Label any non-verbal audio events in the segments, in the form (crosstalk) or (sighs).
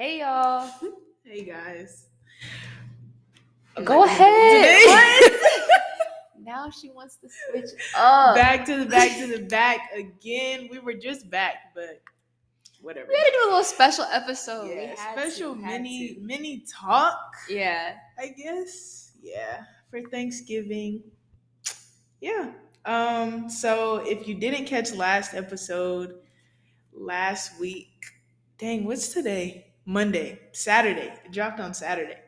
Hey y'all. Hey guys. Go ahead. (laughs) now she wants to switch up. Back to the back to the back again. We were just back, but whatever. We had to do a little special episode. Yeah, special to, mini mini talk, Yeah. I guess. Yeah, for Thanksgiving. Yeah. Um so if you didn't catch last episode last week, dang, what's today? Monday, Saturday. It dropped on Saturday.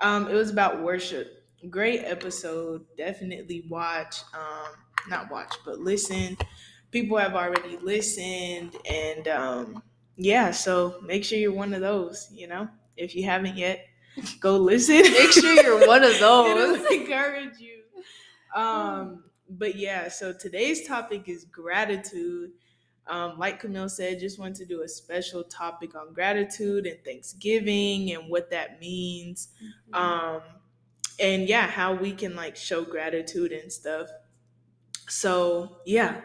Um it was about worship. Great episode. Definitely watch um not watch, but listen. People have already listened and um yeah, so make sure you're one of those, you know? If you haven't yet, go (laughs) listen. Make sure you're one of (laughs) those. It'll encourage you. (laughs) Um, but yeah, so today's topic is gratitude. Um, like Camille said, just want to do a special topic on gratitude and Thanksgiving and what that means. Um, and yeah, how we can like show gratitude and stuff. So yeah,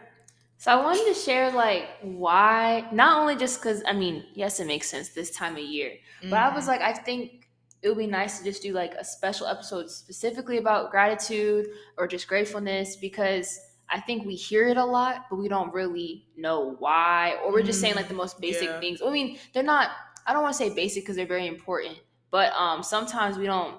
So I wanted to share like why, not only just because I mean, yes, it makes sense this time of year, but I was like, I think it would be nice to just do like a special episode specifically about gratitude or just gratefulness because I think we hear it a lot, but we don't really know why, or we're just saying like the most basic Yeah. things. I mean, they're not. I don't want to say basic because they're very important, but um, sometimes we don't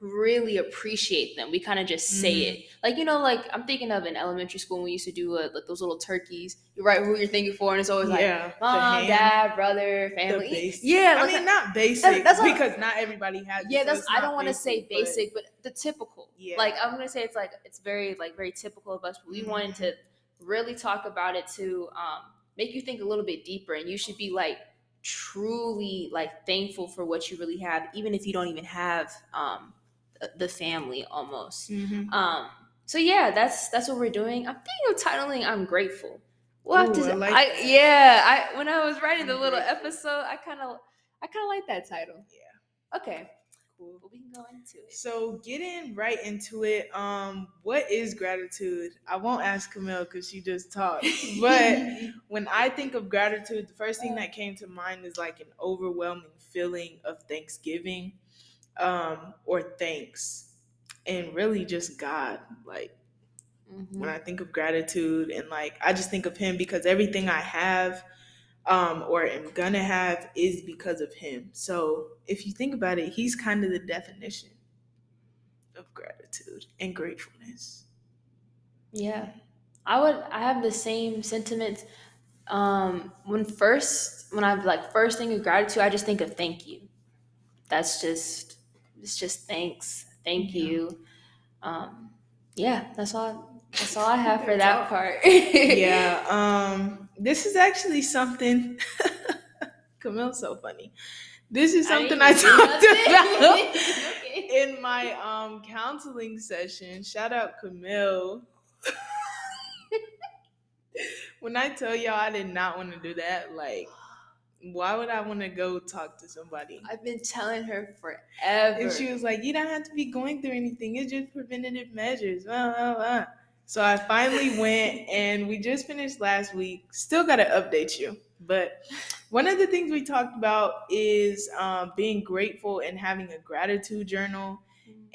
really appreciate them. We kind of just say Mhm. it. Like you know, like I'm thinking of in elementary school when we used to do uh, like those little turkeys. You write who you're thinking for, and it's always like yeah, the mom, dad, brother, family. Yeah, I like mean not basic that's what- because not everybody has. yeah. so That's it's I don't want to say but- basic, but the typical. Yeah. Like I'm gonna say it's like it's very like very typical of us. But we wanted to really talk about it to um, make you think a little bit deeper, and you should be like truly like thankful for what you really have, even if you don't even have um, the- family almost. Mhm. Um, so yeah, that's that's what we're doing. I'm thinking of titling "I'm Grateful." We'll have Ooh, to. I like I, yeah, I when I was writing the little episode, I kind of I kind of like that title. Yeah. Okay, Cool. well, we can go into it. So getting right into it, um, what is gratitude? I won't ask Camille because she just talked. But (laughs) when I think of gratitude, the first thing that came to mind is like an overwhelming feeling of thanksgiving, um, or thanks, and really just God. Like Mhm. when I think of gratitude, and like I just think of Him because everything I have, um, or am gonna have is because of Him. So if you think about it, He's kind of the definition of gratitude and gratefulness. Yeah, I would. I have the same sentiments. Um, when first, when I like first think of gratitude, I just think of thank you. That's just, it's just thanks, thank Yeah. you. Um, yeah, that's all. That's all I (laughs) have for that part. (laughs) yeah um this is actually something (laughs) camille's so funny this is something i, didn't talked about. (laughs) Okay. in my um counseling session shout out camille (laughs) when i tell y'all i did not want to do that like why would i want to go talk to somebody I've been telling her forever. and she was like, "You don't have to be going through anything. It's just preventative measures." Blah, blah, blah. So I finally went, and we just finished last week. Still got to update you, but one of the things we talked about is um, being grateful and having a gratitude journal.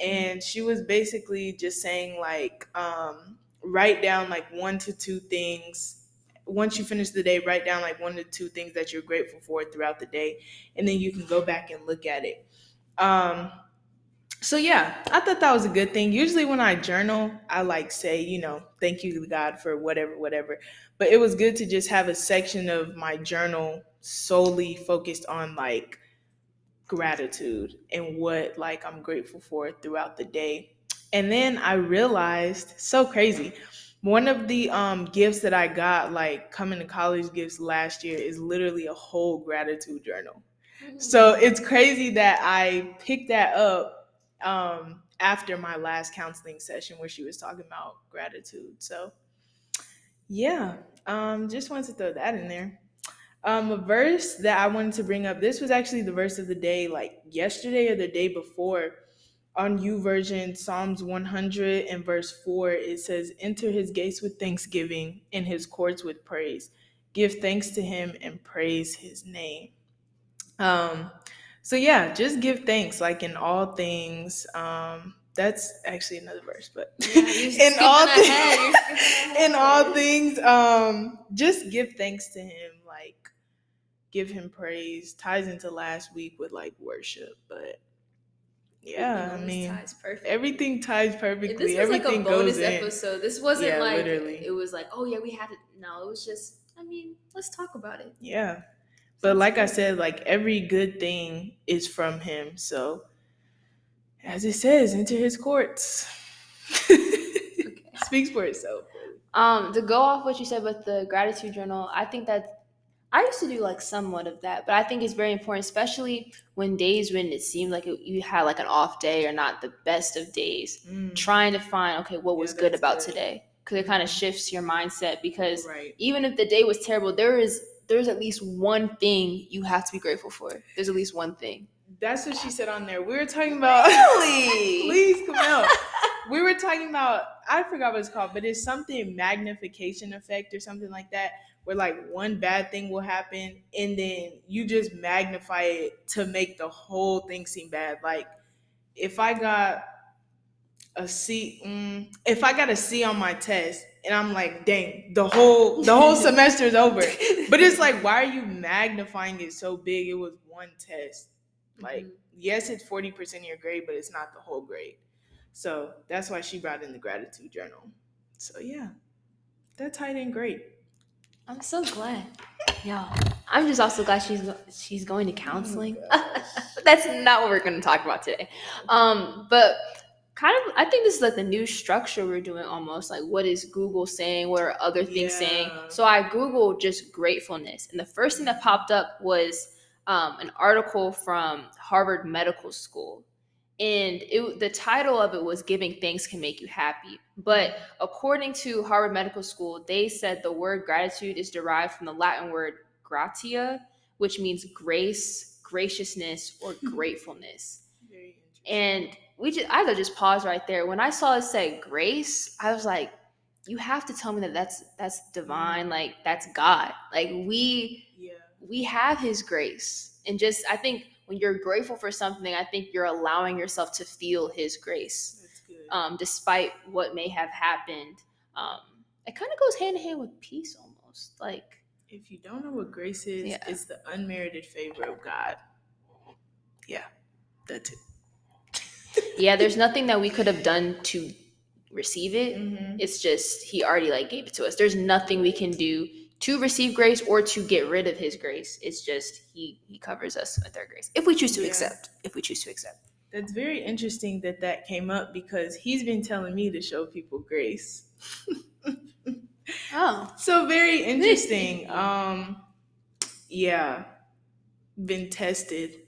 And she was basically just saying like, um, write down like one to two things. Once you finish the day, write down like one to two things that you're grateful for throughout the day, and then you can go back and look at it. Um, so yeah, I thought that was a good thing. Usually when I journal, I like say, you know, thank you God for whatever, whatever. But it was good to just have a section of my journal solely focused on like gratitude and what like I'm grateful for throughout the day. And then I realized, so crazy. One of the um gifts that I got like coming to college gifts last year is literally a whole gratitude journal. So it's crazy that I picked that up um, after my last counseling session where she was talking about gratitude. So yeah, um, just wanted to throw that in there. Um, a verse that I wanted to bring up. This was actually the verse of the day, like yesterday or the day before. On YouVersion, Psalms 100 and verse 4, it says, Enter his gates with thanksgiving and his courts with praise. Give thanks to him and praise his name. Um, so yeah, just give thanks, like in all things. Um, that's actually another verse, but Yeah, (laughs) in all things, (laughs) in all things, um, just give thanks to Him. Like give Him praise. Ties into last week with like worship, but yeah, I mean ties everything ties perfectly. If this was Everything like a bonus in. episode. This wasn't Yeah, like literally. it was like, oh yeah, we had it. No, it was just. I mean, let's talk about it. Yeah. But like I said, like every good thing is from him. So as it says, enter his courts. Okay. (laughs) Speaks for itself. Um, to go off what you said with the gratitude journal, I think that I used to do like somewhat of that, but I think it's very important, especially when days when it seemed like it, you had like an off day or not the best of days. Mm, Trying to find okay, what Yeah, was good about good. today, because it kind of shifts your mindset. Because right. even if the day was terrible, there is there's at least one thing you have to be grateful for. There's at least one thing. That's what she said on there. We were talking about (laughs) really? please come out. (laughs) We were talking about I forgot what it's called, but it's something magnification effect or something like that, where like one bad thing will happen and then you just magnify it to make the whole thing seem bad. Like if I got a C, mm, if I got a C on my test and I'm like, dang, the whole the whole (laughs) semester is over. But it's like, why are you magnifying it so big? It was one test. Like, Mhm. yes, it's 40% of your grade, but it's not the whole grade. So that's why she brought in the gratitude journal. So yeah, that tied in great. I'm so glad. y'all. I'm just also glad she's she's going to counseling. gosh. (laughs) That's not what we're going to talk about today. Um, but kind of, I think this is like the new structure we're doing almost. Like, what is Google saying? What are other things saying? So I Googled just gratefulness, and the first thing that popped up was um, an article from Harvard Medical School. And it, the title of it was "Giving Thanks Can Make You Happy." But according to Harvard Medical School, they said the word gratitude is derived from the Latin word gratia, which means grace, graciousness, or (laughs) gratefulness. Very interesting. And we just, I had to just pause right there. When I saw it say grace, I was like, you have to tell me that that's that's divine, like that's God. Like we yeah, we have His grace, and just I think when you're grateful for something, I think you're allowing yourself to feel His grace that's good. um, despite what may have happened. Um, it kind of goes hand in hand with peace almost. Like, if you don't know what grace is, Yeah. it's the unmerited favor of God. Yeah, that's it. Yeah, there's nothing that we could have done to receive it. Mm-hmm. It's just He already like gave it to us. There's nothing we can do to receive grace or to get rid of His grace. It's just He He covers us with our grace if we choose to Yeah. accept. If we choose to accept. That's very interesting that that came up because he's been telling me to show people grace. Oh, (laughs) So very interesting. Um yeah. Been tested.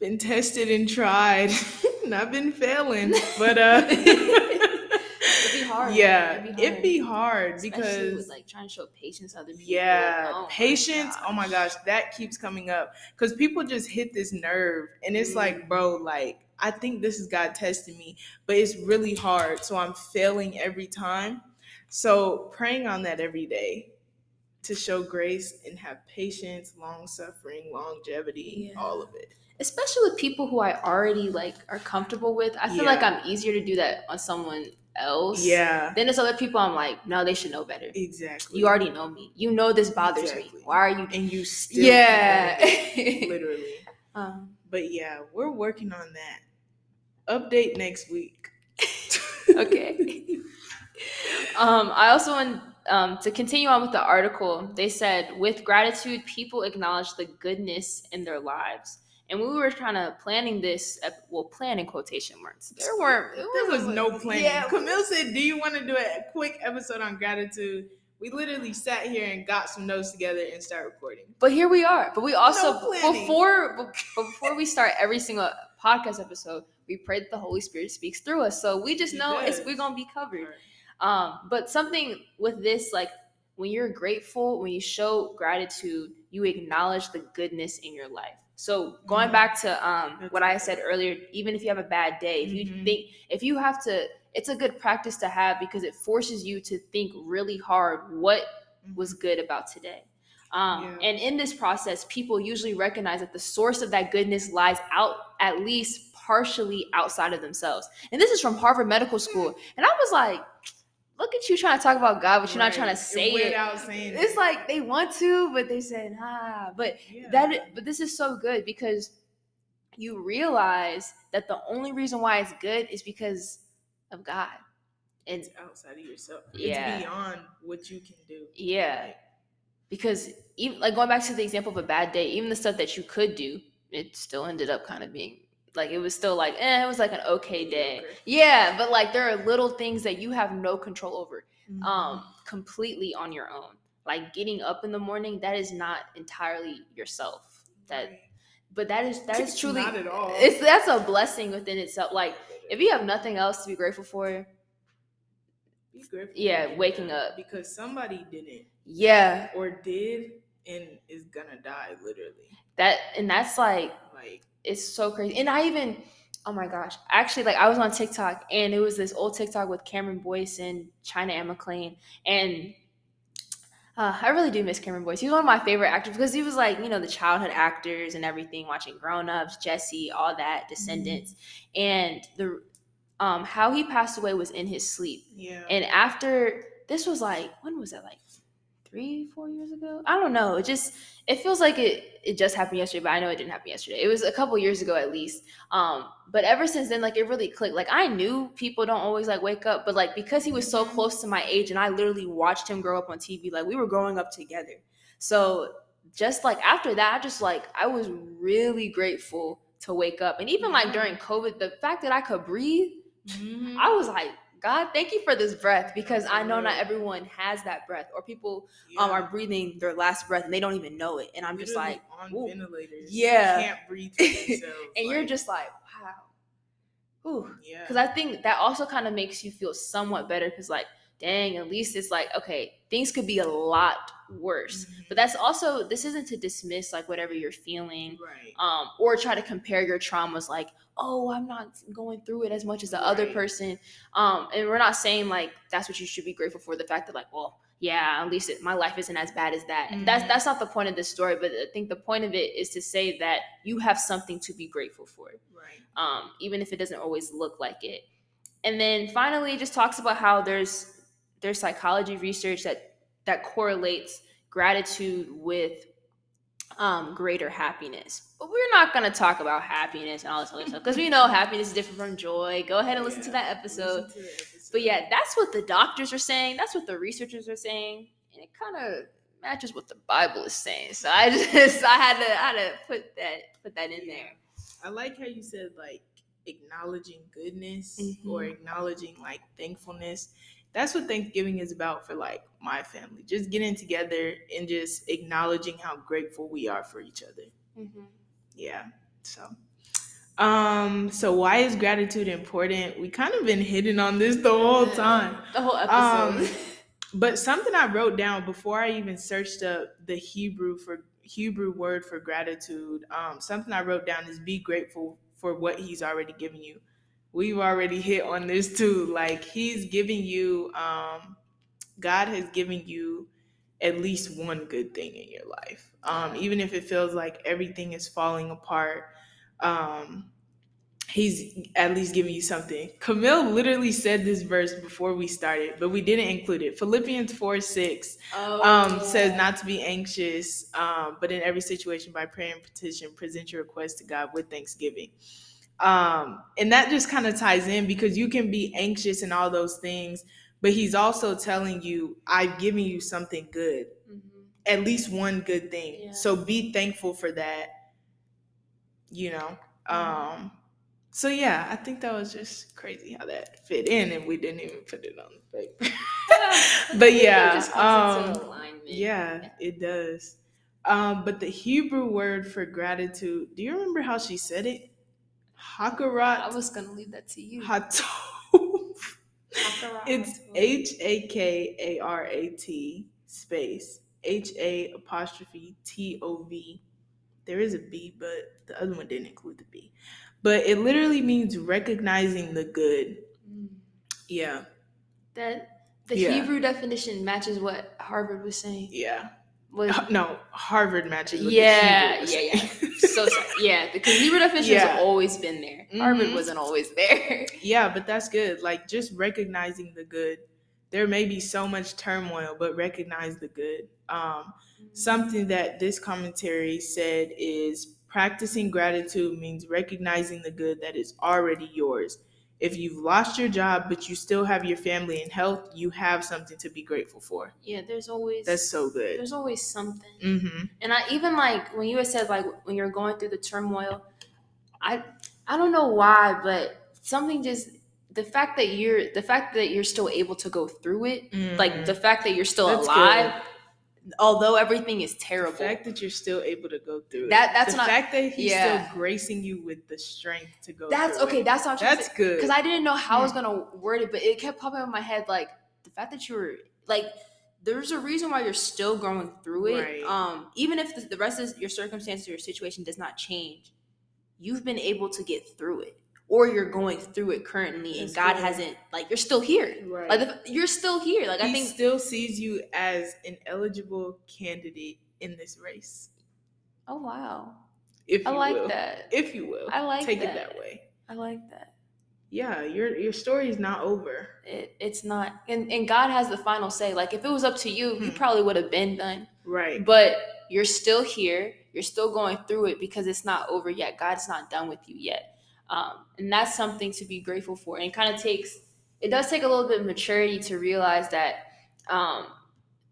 Been tested and tried. (laughs) Not been failing. But uh (laughs) (laughs) it'd be hard. Yeah, It'd be it'd be hard. hard because with like trying to show patience to other people. Yeah, Oh my patience. Oh my gosh. gosh, that keeps coming up because people just hit this nerve, and it's Mm. like, bro, like I think this is God testing me, but it's really hard, so I'm failing every time. So praying on that every day to show grace and have patience, long suffering, longevity, Yeah. all of it. Especially with people who I already like are comfortable with. I feel like I'm easier to do that on someone else. Yeah, Then there's other people I'm like, no, they should know better. exactly. You already know me. You know this bothers Exactly. me. Why are you? and you still Yeah. literally. (laughs) um, But yeah, we're working on that. Update next week. (laughs) okay. (laughs) um, I also want um, to continue on with the article. They said, with gratitude, people acknowledge the goodness in their lives. And we were trying to planning this, well, planning quotation marks. There weren't. it There was wasn't- no planning. Yeah, Camille said, "Do you want to do a quick episode on gratitude?" We literally sat here and got some notes together and started recording. But here we are. But we also planning. before before we start every single podcast episode, we pray that the Holy Spirit speaks through us. So we just He know it's we're gonna be covered. Um, but something with this, like when you're grateful, when you show gratitude, you acknowledge the goodness in your life. So going Mhm. back to um, what I said earlier, even if you have a bad day, if you Mhm. think, if you have to, it's a good practice to have because it forces you to think really hard what was good about today. Um, yeah. And in this process, people usually recognize that the source of that goodness lies out at least partially outside of themselves. And this is from Harvard Medical School. And I was like, look at you trying to talk about God, but you're right. not trying to say it. Saying it's like they want to, but they said, ah. But yeah. that, but this is so good because you realize that the only reason why it's good is because of God. And it's outside of yourself. Yeah. It's beyond what you can do. Yeah. Because even like going back to the example of a bad day, even the stuff that you could do, it still ended up kind of being like it was still like eh, it was like an okay day. Yeah, but like there are little things that you have no control over, mm-hmm. um, completely on your own. Like getting up in the morning, that is not entirely yourself. That, but that is that is truly not at all. It's that's a blessing within itself. Like if you have nothing else to be grateful for, be grateful. Yeah, waking up because somebody didn't. Yeah, or did and is gonna die literally. That and that's like like it's so crazy. And I even, oh my gosh, actually, like I was on TikTok and it was this old TikTok with Cameron Boyce and China Anne McClain. And uh, I really do miss Cameron Boyce. He's one of my favorite actors because he was like, you know, the childhood actors and everything, watching Grown Ups, Jessie, all that, mm-hmm. Descendants. Mm-hmm. And the, um, how he passed away was in his sleep. Yeah. And after, this was like, when was that? Like three, four years ago. I don't know. It just it feels like it it just happened yesterday, but I know it didn't happen yesterday. It was a couple years ago at least. Um, but ever since then, like it really clicked. Like I knew people don't always like wake up, but like because he was so close to my age and I literally watched him grow up on TV, like we were growing up together. So just like after that, I just like I was really grateful to wake up. And even like during COVID, the fact that I could breathe, mm-hmm. I was like, God, thank you for this breath because I know not everyone has that breath, or people yeah. um, are breathing their last breath and they don't even know it. And I'm just like, on Ooh. ventilators, yeah, can't breathe, (laughs) and like, you're just like, wow, Ooh. yeah. Because I think that also kind of makes you feel somewhat better because like dang, at least it's like, okay, things could be a lot worse. Mm-hmm. But that's also this isn't to dismiss like whatever you're feeling. Right. Um, or try to compare your traumas like, oh, I'm not going through it as much as the right. other person. Um, and we're not saying like that's what you should be grateful for, the fact that like, well, yeah, at least it, my life isn't as bad as that. Mm-hmm. That's that's not the point of this story, but I think the point of it is to say that you have something to be grateful for. Right. Um, even if it doesn't always look like it. And then finally, it just talks about how there's there's psychology research that that correlates gratitude with um, greater happiness. But we're not going to talk about happiness and all this other stuff because we know happiness is different from joy. Go ahead and listen, yeah, to, that episode. to episode. But yeah, that's what the doctors are saying. That's what the researchers are saying, and it kind of matches what the Bible is saying. So I (laughs) just I had to I had to put that put that in yeah. there. I like how you said like acknowledging goodness mm-hmm. or acknowledging like thankfulness that's what Thanksgiving is about for like my family. Just getting together and just acknowledging how grateful we are for each other. Mm-hmm. Yeah. So, um, so why is gratitude important? We kind of been hitting on this the whole time, the whole episode. Um, but something I wrote down before I even searched up the Hebrew for Hebrew word for gratitude. Um, something I wrote down is be grateful for what He's already given you we've already hit on this too. Like he's giving you, um, God has given you at least one good thing in your life. Um, even if it feels like everything is falling apart, um, he's at least giving you something. Camille literally said this verse before we started, but we didn't include it. Philippians 4 6 oh. um, says not to be anxious, um, but in every situation by prayer and petition, present your request to God with thanksgiving. Um, and that just kind of ties in because you can be anxious and all those things, but he's also telling you, I've given you something good, mm-hmm. at least one good thing. Yeah. So be thankful for that, you know. Mm-hmm. Um, so yeah, I think that was just crazy how that fit in, and we didn't even put it on the paper. (laughs) but (laughs) yeah, um, yeah, it does. Um, but the Hebrew word for gratitude, do you remember how she said it? Hakarat. I was gonna leave that to you. Hatov. it's H A K A R A T space H A apostrophe T O V. There is a B, but the other one didn't include the B. But it literally means recognizing the good. Mm. Yeah. That the yeah. Hebrew definition matches what Harvard was saying. Yeah. Was, no, Harvard matches. What Yeah, yeah, yeah. so sorry. yeah, because Hebrew definition Yeah. has always been there. Harvard Mhm. wasn't always there. (laughs) yeah, but that's good. Like just recognizing the good. There may be so much turmoil, but recognize the good. Um, something that this commentary said is practicing gratitude means recognizing the good that is already yours. If you've lost your job but you still have your family and health, you have something to be grateful for. Yeah, there's always That's so good. there's always something. Mm-hmm. And I even like when you had said like when you're going through the turmoil, I I don't know why, but something just the fact that you're the fact that you're still able to go through it, like the fact that you're still Mm-hmm. That's alive, although everything is terrible. the fact that you're still able to go through it. That- that's the not- fact that he's yeah. still gracing you with the strength to go. that's okay. It. That's what I'm trying That's good. because I didn't know how I was gonna word it, but it kept popping up in my head like the fact that you were like there's a reason why you're still going through it. Right. Um, even if the, the rest of your circumstances or your situation does not change, you've been able to get through it, or you're going through it currently, and God hasn't like you're still here. right. Like the, you're still here. Like I think still sees you as an eligible candidate in this race. Oh wow, If I like will. that. If you will. I like take that. it that way. I like that. Yeah, your your story is not over. It, it's not, and, and God has the final say. Like if it was up to you, you Hmm. probably would have been done. Right. but you're still here you're still going through it because it's not over yet god's not done with you yet um, and that's something to be grateful for. And kind of takes it does take a little bit of maturity to realize that um,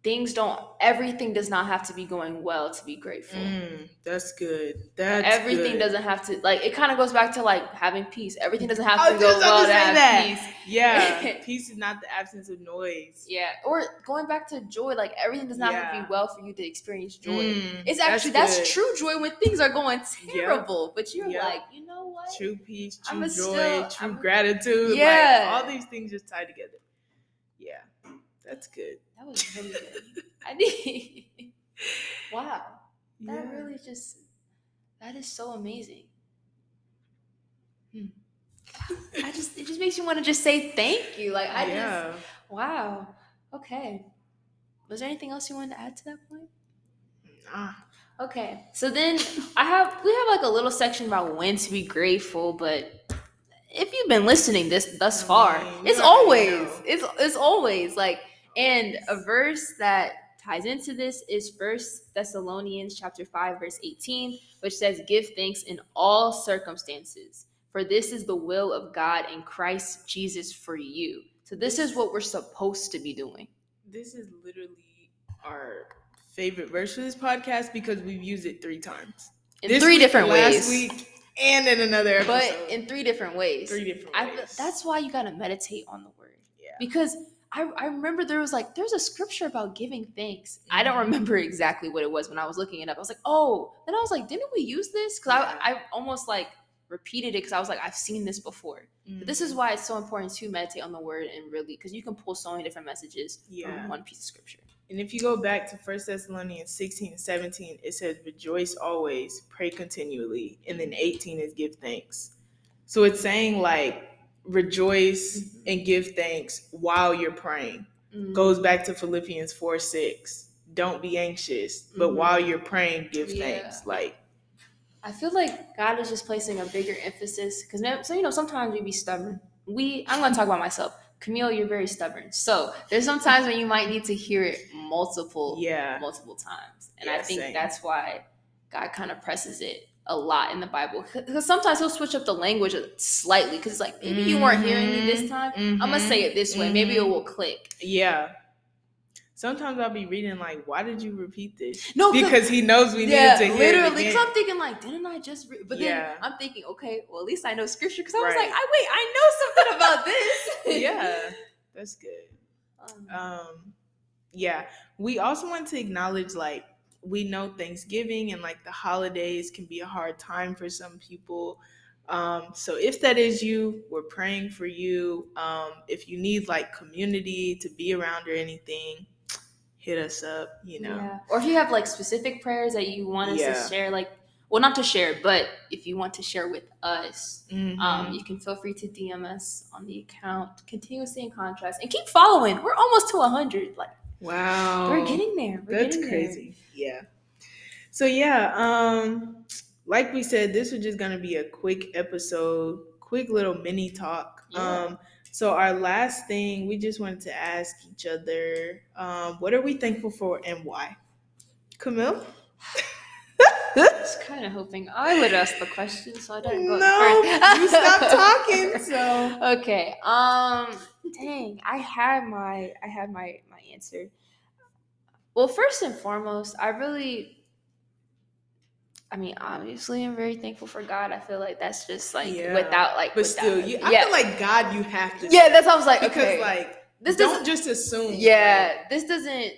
things don't everything does not have to be going well to be grateful Mm, that's good. That's everything good. doesn't have to like it kind of goes back to like having peace everything doesn't have to go well to have that. peace Yeah, (laughs) peace is not the absence of noise. yeah or going back to joy like everything does not have to be well for you to experience joy Mm, It's actually that's, good. true joy when things are going Yep. terrible, but you're Yep. like, you know what? True peace, true joy, still- true I'ma- gratitude. Yeah. Like, all these things just tie together. That's good. That was really good. I did. (laughs) wow, that Yeah. really just that is so amazing. Hmm. I just it just makes you want to just say thank you. Like I yeah. just wow. Okay. Was there anything else you wanted to add to that point? Nah. Okay, so then I have we have like a little section about when to be grateful, but if you've been listening this thus I far, mean, it's always it's it's always like and a verse that ties into this is First Thessalonians chapter five verse eighteen, which says, "Give thanks in all circumstances, for this is the will of God in Christ Jesus for you." So this is what we're supposed to be doing. This is literally our favorite verse for this podcast because we've used it three times. In This three week, different last ways. week, and in another episode. but in three different ways. three different I, ways. that's why you gotta meditate on the word yeah. because I, I remember there was like there's a scripture about giving thanks. I don't Mhm. remember exactly what it was when I was looking it up. I was like, oh, then I was like, didn't we use this? Because Yeah. I I almost like repeated it because I was like, I've seen this before. But this is Mhm. why it's so important to meditate on the word and really because you can pull so many different messages Yeah. from one piece of scripture. And if you go back to 1 Thessalonians 16 and 17, it says, Rejoice always, pray continually. And then 18 is give thanks. So it's saying, like, rejoice Mhm. and give thanks while you're praying. Mm. Goes back to Philippians 4 6. Don't be anxious, but Mhm. while you're praying, give Yeah. thanks. Like, I feel like God is just placing a bigger emphasis because so you know sometimes we be stubborn. We I'm gonna talk about myself. Camille, you're very stubborn. So there's some times when you might need to hear it multiple yeah. multiple times, and Yeah, I think same. that's why God kind of presses it a lot in the Bible because sometimes He'll switch up the language slightly because it's like maybe you weren't hearing me this time. I'm gonna say it this way. Maybe it will click. Yeah. Sometimes I'll be reading, like, why did you repeat this? No, Because he knows we yeah, needed to hear literally. it Because. I'm thinking like, didn't I just? Re-? But then Yeah. I'm thinking, okay, well at least I know scripture. Because I was Right. like, I wait, I know something about this. (laughs) yeah, that's good. Um, Um, yeah, we also want to acknowledge like we know Thanksgiving and like the holidays can be a hard time for some people. Um, so if that is you, we're praying for you. Um, if you need like community to be around or anything, hit us up. You know, yeah. Or if you have like specific prayers that you want us Yeah. to share, like, well, not to share, but if you want to share with us, Mhm. um, you can feel free to DM us on the account. Continuously in contrast and keep following. We're almost to hundred. Like, Wow. we're getting there. We're That's getting crazy. Yeah. So yeah, um, like we said, this was just gonna be a quick episode, quick little mini talk. Yeah. Um, so our last thing, we just wanted to ask each other, um, what are we thankful for and why? Camille? I was kind of hoping I would ask the question, so I don't go no, you stopped (laughs) talking. So okay. Um. Dang, I had my I had my my answer. Well, first and foremost, I really. I mean, obviously, I'm very thankful for God. I feel like that's just like Yeah. without like, but without- still, you, I yeah, feel like God, you have to. yeah. That's how I was like, because okay, like this don't doesn't. just assume. Yeah, this doesn't.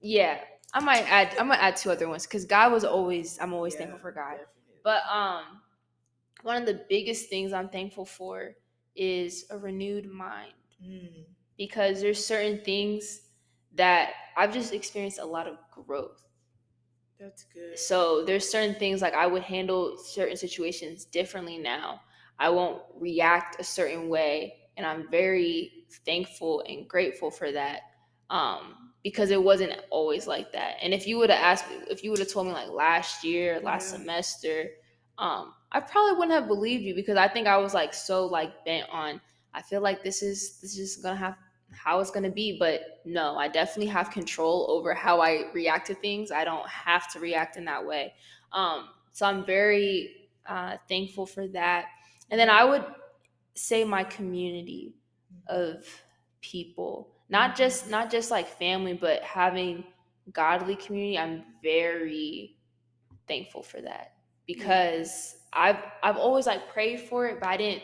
Yeah, I might add. I might add two other ones because God was always. I'm always Yeah, thankful for God. definitely. But um, one of the biggest things I'm thankful for is a renewed mind Mm, because there's certain things that I've just experienced a lot of growth. that's good. So there's certain things like I would handle certain situations differently now. I won't react a certain way, and I'm very thankful and grateful for that. Um, because it wasn't always like that. And if you would have asked me, if you would have told me like last year, last Yeah. semester, um, I probably wouldn't have believed you because I think I was like so like bent on. I feel like this is this is gonna have how it's gonna be, but no, I definitely have control over how I react to things. I don't have to react in that way. Um, so I'm very uh, thankful for that. And then I would say my community of people, not just not just like family, but having godly community. I'm very thankful for that because I've I've always like prayed for it, but I didn't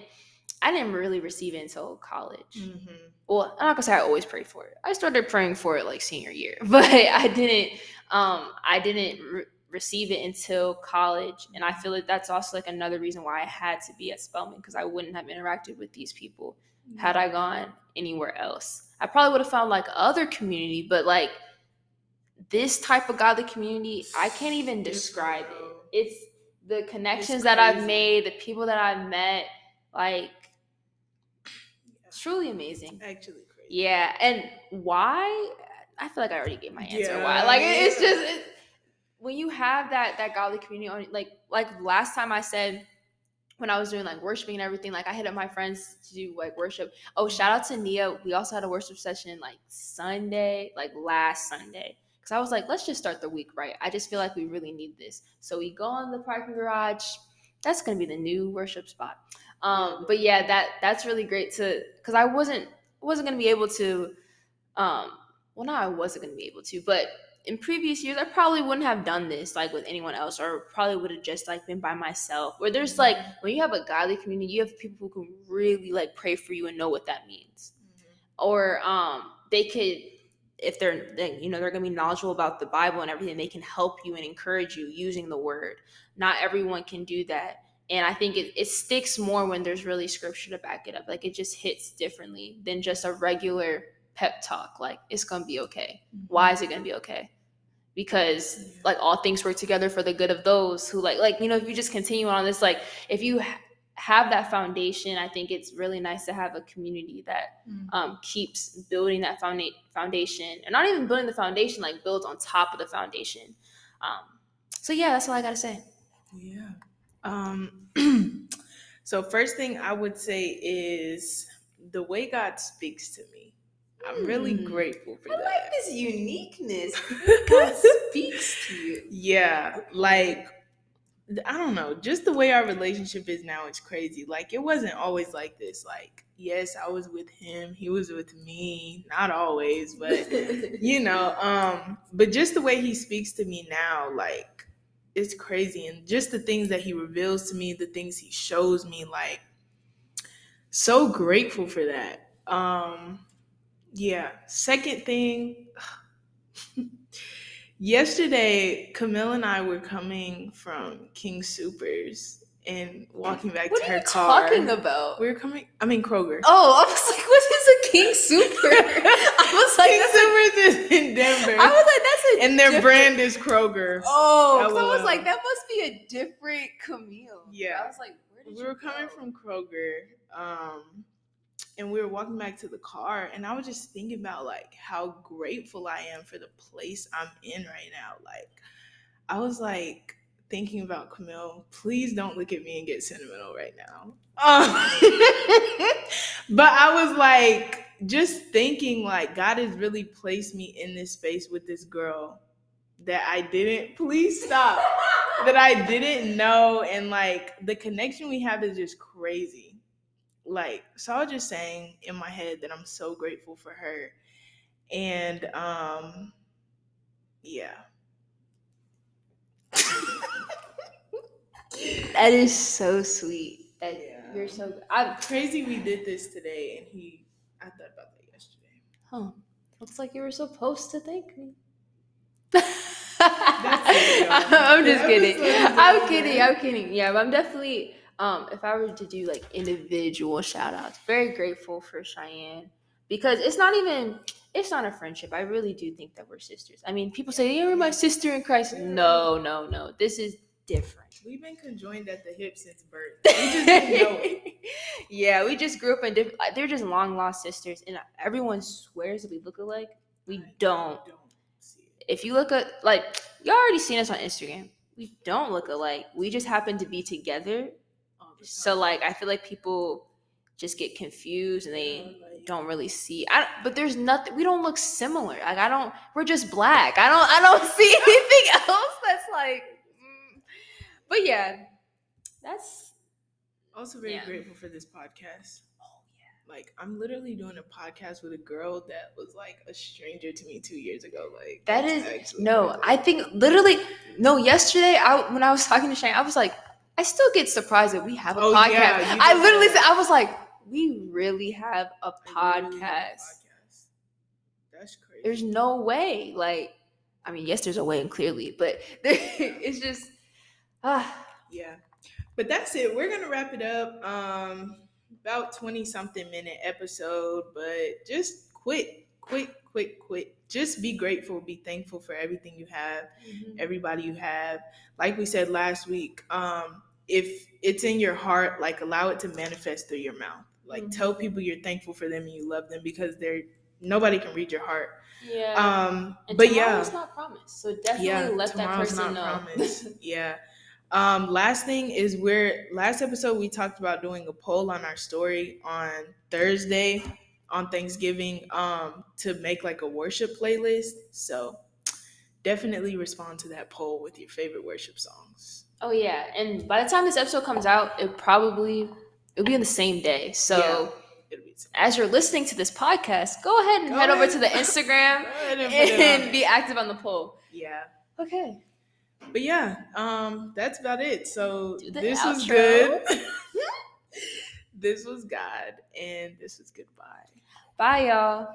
I didn't really receive it until college Mhm. well, I'm not gonna say I always prayed for it. I started praying for it like senior year, (laughs) but I didn't. Um, I didn't re- receive it until college, and I feel like that's also like another reason why I had to be at Spelman because I wouldn't have interacted with these people had I gone anywhere else. I probably would have found like other community, but like this type of godly community, I can't even describe it. It's the connections that I've made, the people that I've met, like it's truly amazing. Actually, crazy. Yeah, and why? I feel like I already gave my answer. Yeah, why? Like it's just it, when you have that that godly community on like like last time I said when I was doing like worshiping and everything, like I hit up my friends to do like worship. Oh, shout out to Nia. We also had a worship session like Sunday, like last Sunday. Cause I was like, let's just start the week right. I just feel like we really need this. So we go in the parking garage. That's gonna be the new worship spot. Um, but yeah, that that's really great to because I wasn't wasn't gonna be able to um well not I wasn't gonna be able to, but in previous years I probably wouldn't have done this like with anyone else or probably would have just like been by myself. Where there's like when you have a godly community, you have people who can really like pray for you and know what that means. Or um they could if they're they- you know they're gonna be knowledgeable about the Bible and everything, they can help you and encourage you using the word. Not everyone can do that and i think it, it sticks more when there's really scripture to back it up. Like it just hits differently than just a regular pep talk like it's gonna be okay. Why is it gonna be okay? Because like all things work together for the good of those who like like you know if you just continue on this like if you ha- have that foundation i think it's really nice to have a community that Mhm. um, keeps building that founda- foundation and not even building the foundation like builds on top of the foundation. Um, so yeah that's all i gotta say. Yeah. Um (clears throat) so first thing I would say is the way God speaks to me. I'm really Mm. grateful for I that. like this uniqueness. (laughs) God speaks to you. Yeah, like I don't know, just the way our relationship is now is crazy. Like it wasn't always like this. Like yes, I was with him, he was with me, not always, but (laughs) you know, um but just the way he speaks to me now like it's crazy and just the things that he reveals to me, the things he shows me like so grateful for that. Um yeah, second thing (sighs) Yesterday, Camille and I were coming from King Soopers and walking back what to are her you car. talking about? We were coming. I mean Kroger. Oh, I was like, (laughs) what is a King Sooper? (laughs) I was like, (laughs) King a, is in Denver, I was like, that's a and their different- brand is Kroger. Oh, 'cause I was like, that must be a different Camille. Yeah. I was like, where did we were coming from Kroger, um, and we were walking back to the car and I was just thinking about like how grateful I am for the place I'm in right now. Like I was like thinking about Camille, please don't look at me and get sentimental right now. Um, (laughs) but I was like just thinking like God has really placed me in this space with this girl that I didn't please stop that I didn't know and like the connection we have is just crazy like so I was just saying in my head that I'm so grateful for her. And um yeah. (laughs) that is so sweet. That yeah. you're so I'm crazy we did this today and he I thought about that yesterday. Huh. Looks like you were supposed to thank me. (laughs) I'm just kidding. I'm kidding. I'm kidding. Yeah, but I'm definitely um, if I were to do like individual shout outs, very grateful for Cheyenne because it's not even it's not a friendship. I really do think that we're sisters. I mean, people say you're my sister in Christ. No, no, no. This is different. We've been conjoined at the hip since birth. We just didn't know (laughs) yeah, we just grew up in different. Uh, they're just long lost sisters, and everyone swears that we look alike. We don't. don't if you look at like you already seen us on Instagram, we don't look alike. We just happen to be together so like I feel like people just get confused and they don't really see. I but there's nothing. We don't look similar. Like I don't. We're just black. I don't. I don't (laughs) see anything else that's like. But yeah, that's also very yeah. grateful for this podcast. Oh yeah. Like I'm literally doing a podcast with a girl that was like a stranger to me two years ago. Like that is no. Crazy. I think literally no. Yesterday, I when I was talking to Shane, I was like I still get surprised that we have a oh, podcast. Yeah, I literally said, I was like, we really have a podcast. Have a That's crazy. There's no way. Like, I mean, yes, there's a way, and clearly, but there, (laughs) it's just. Yeah. But that's it. We're gonna wrap it up. Um, about 20 something minute episode, but just quit, quit, quit, quit. Just be grateful, be thankful for everything you have, mm-hmm. everybody you have. Like we said last week, um, if it's in your heart, like allow it to manifest through your mouth. Like mm-hmm. tell people you're thankful for them and you love them because they're nobody can read your heart. Yeah. Um and but yeah. Tomorrow's not promised. So definitely yeah, let that person know. (laughs) yeah. Um, last thing is we're last episode we talked about doing a poll on our story on Thursday on Thanksgiving um to make like a worship playlist. So definitely respond to that poll with your favorite worship songs. Oh yeah, and by the time this episode comes out, it probably it'll be on the same day. So yeah, as you're listening to this podcast, go ahead and go head ahead. over to the (laughs) Instagram and, and be active on the poll. Yeah. Okay. But yeah, um, that's about it. So this outro. was good. (laughs) (laughs) this was God, and this was goodbye. Bye, y'all.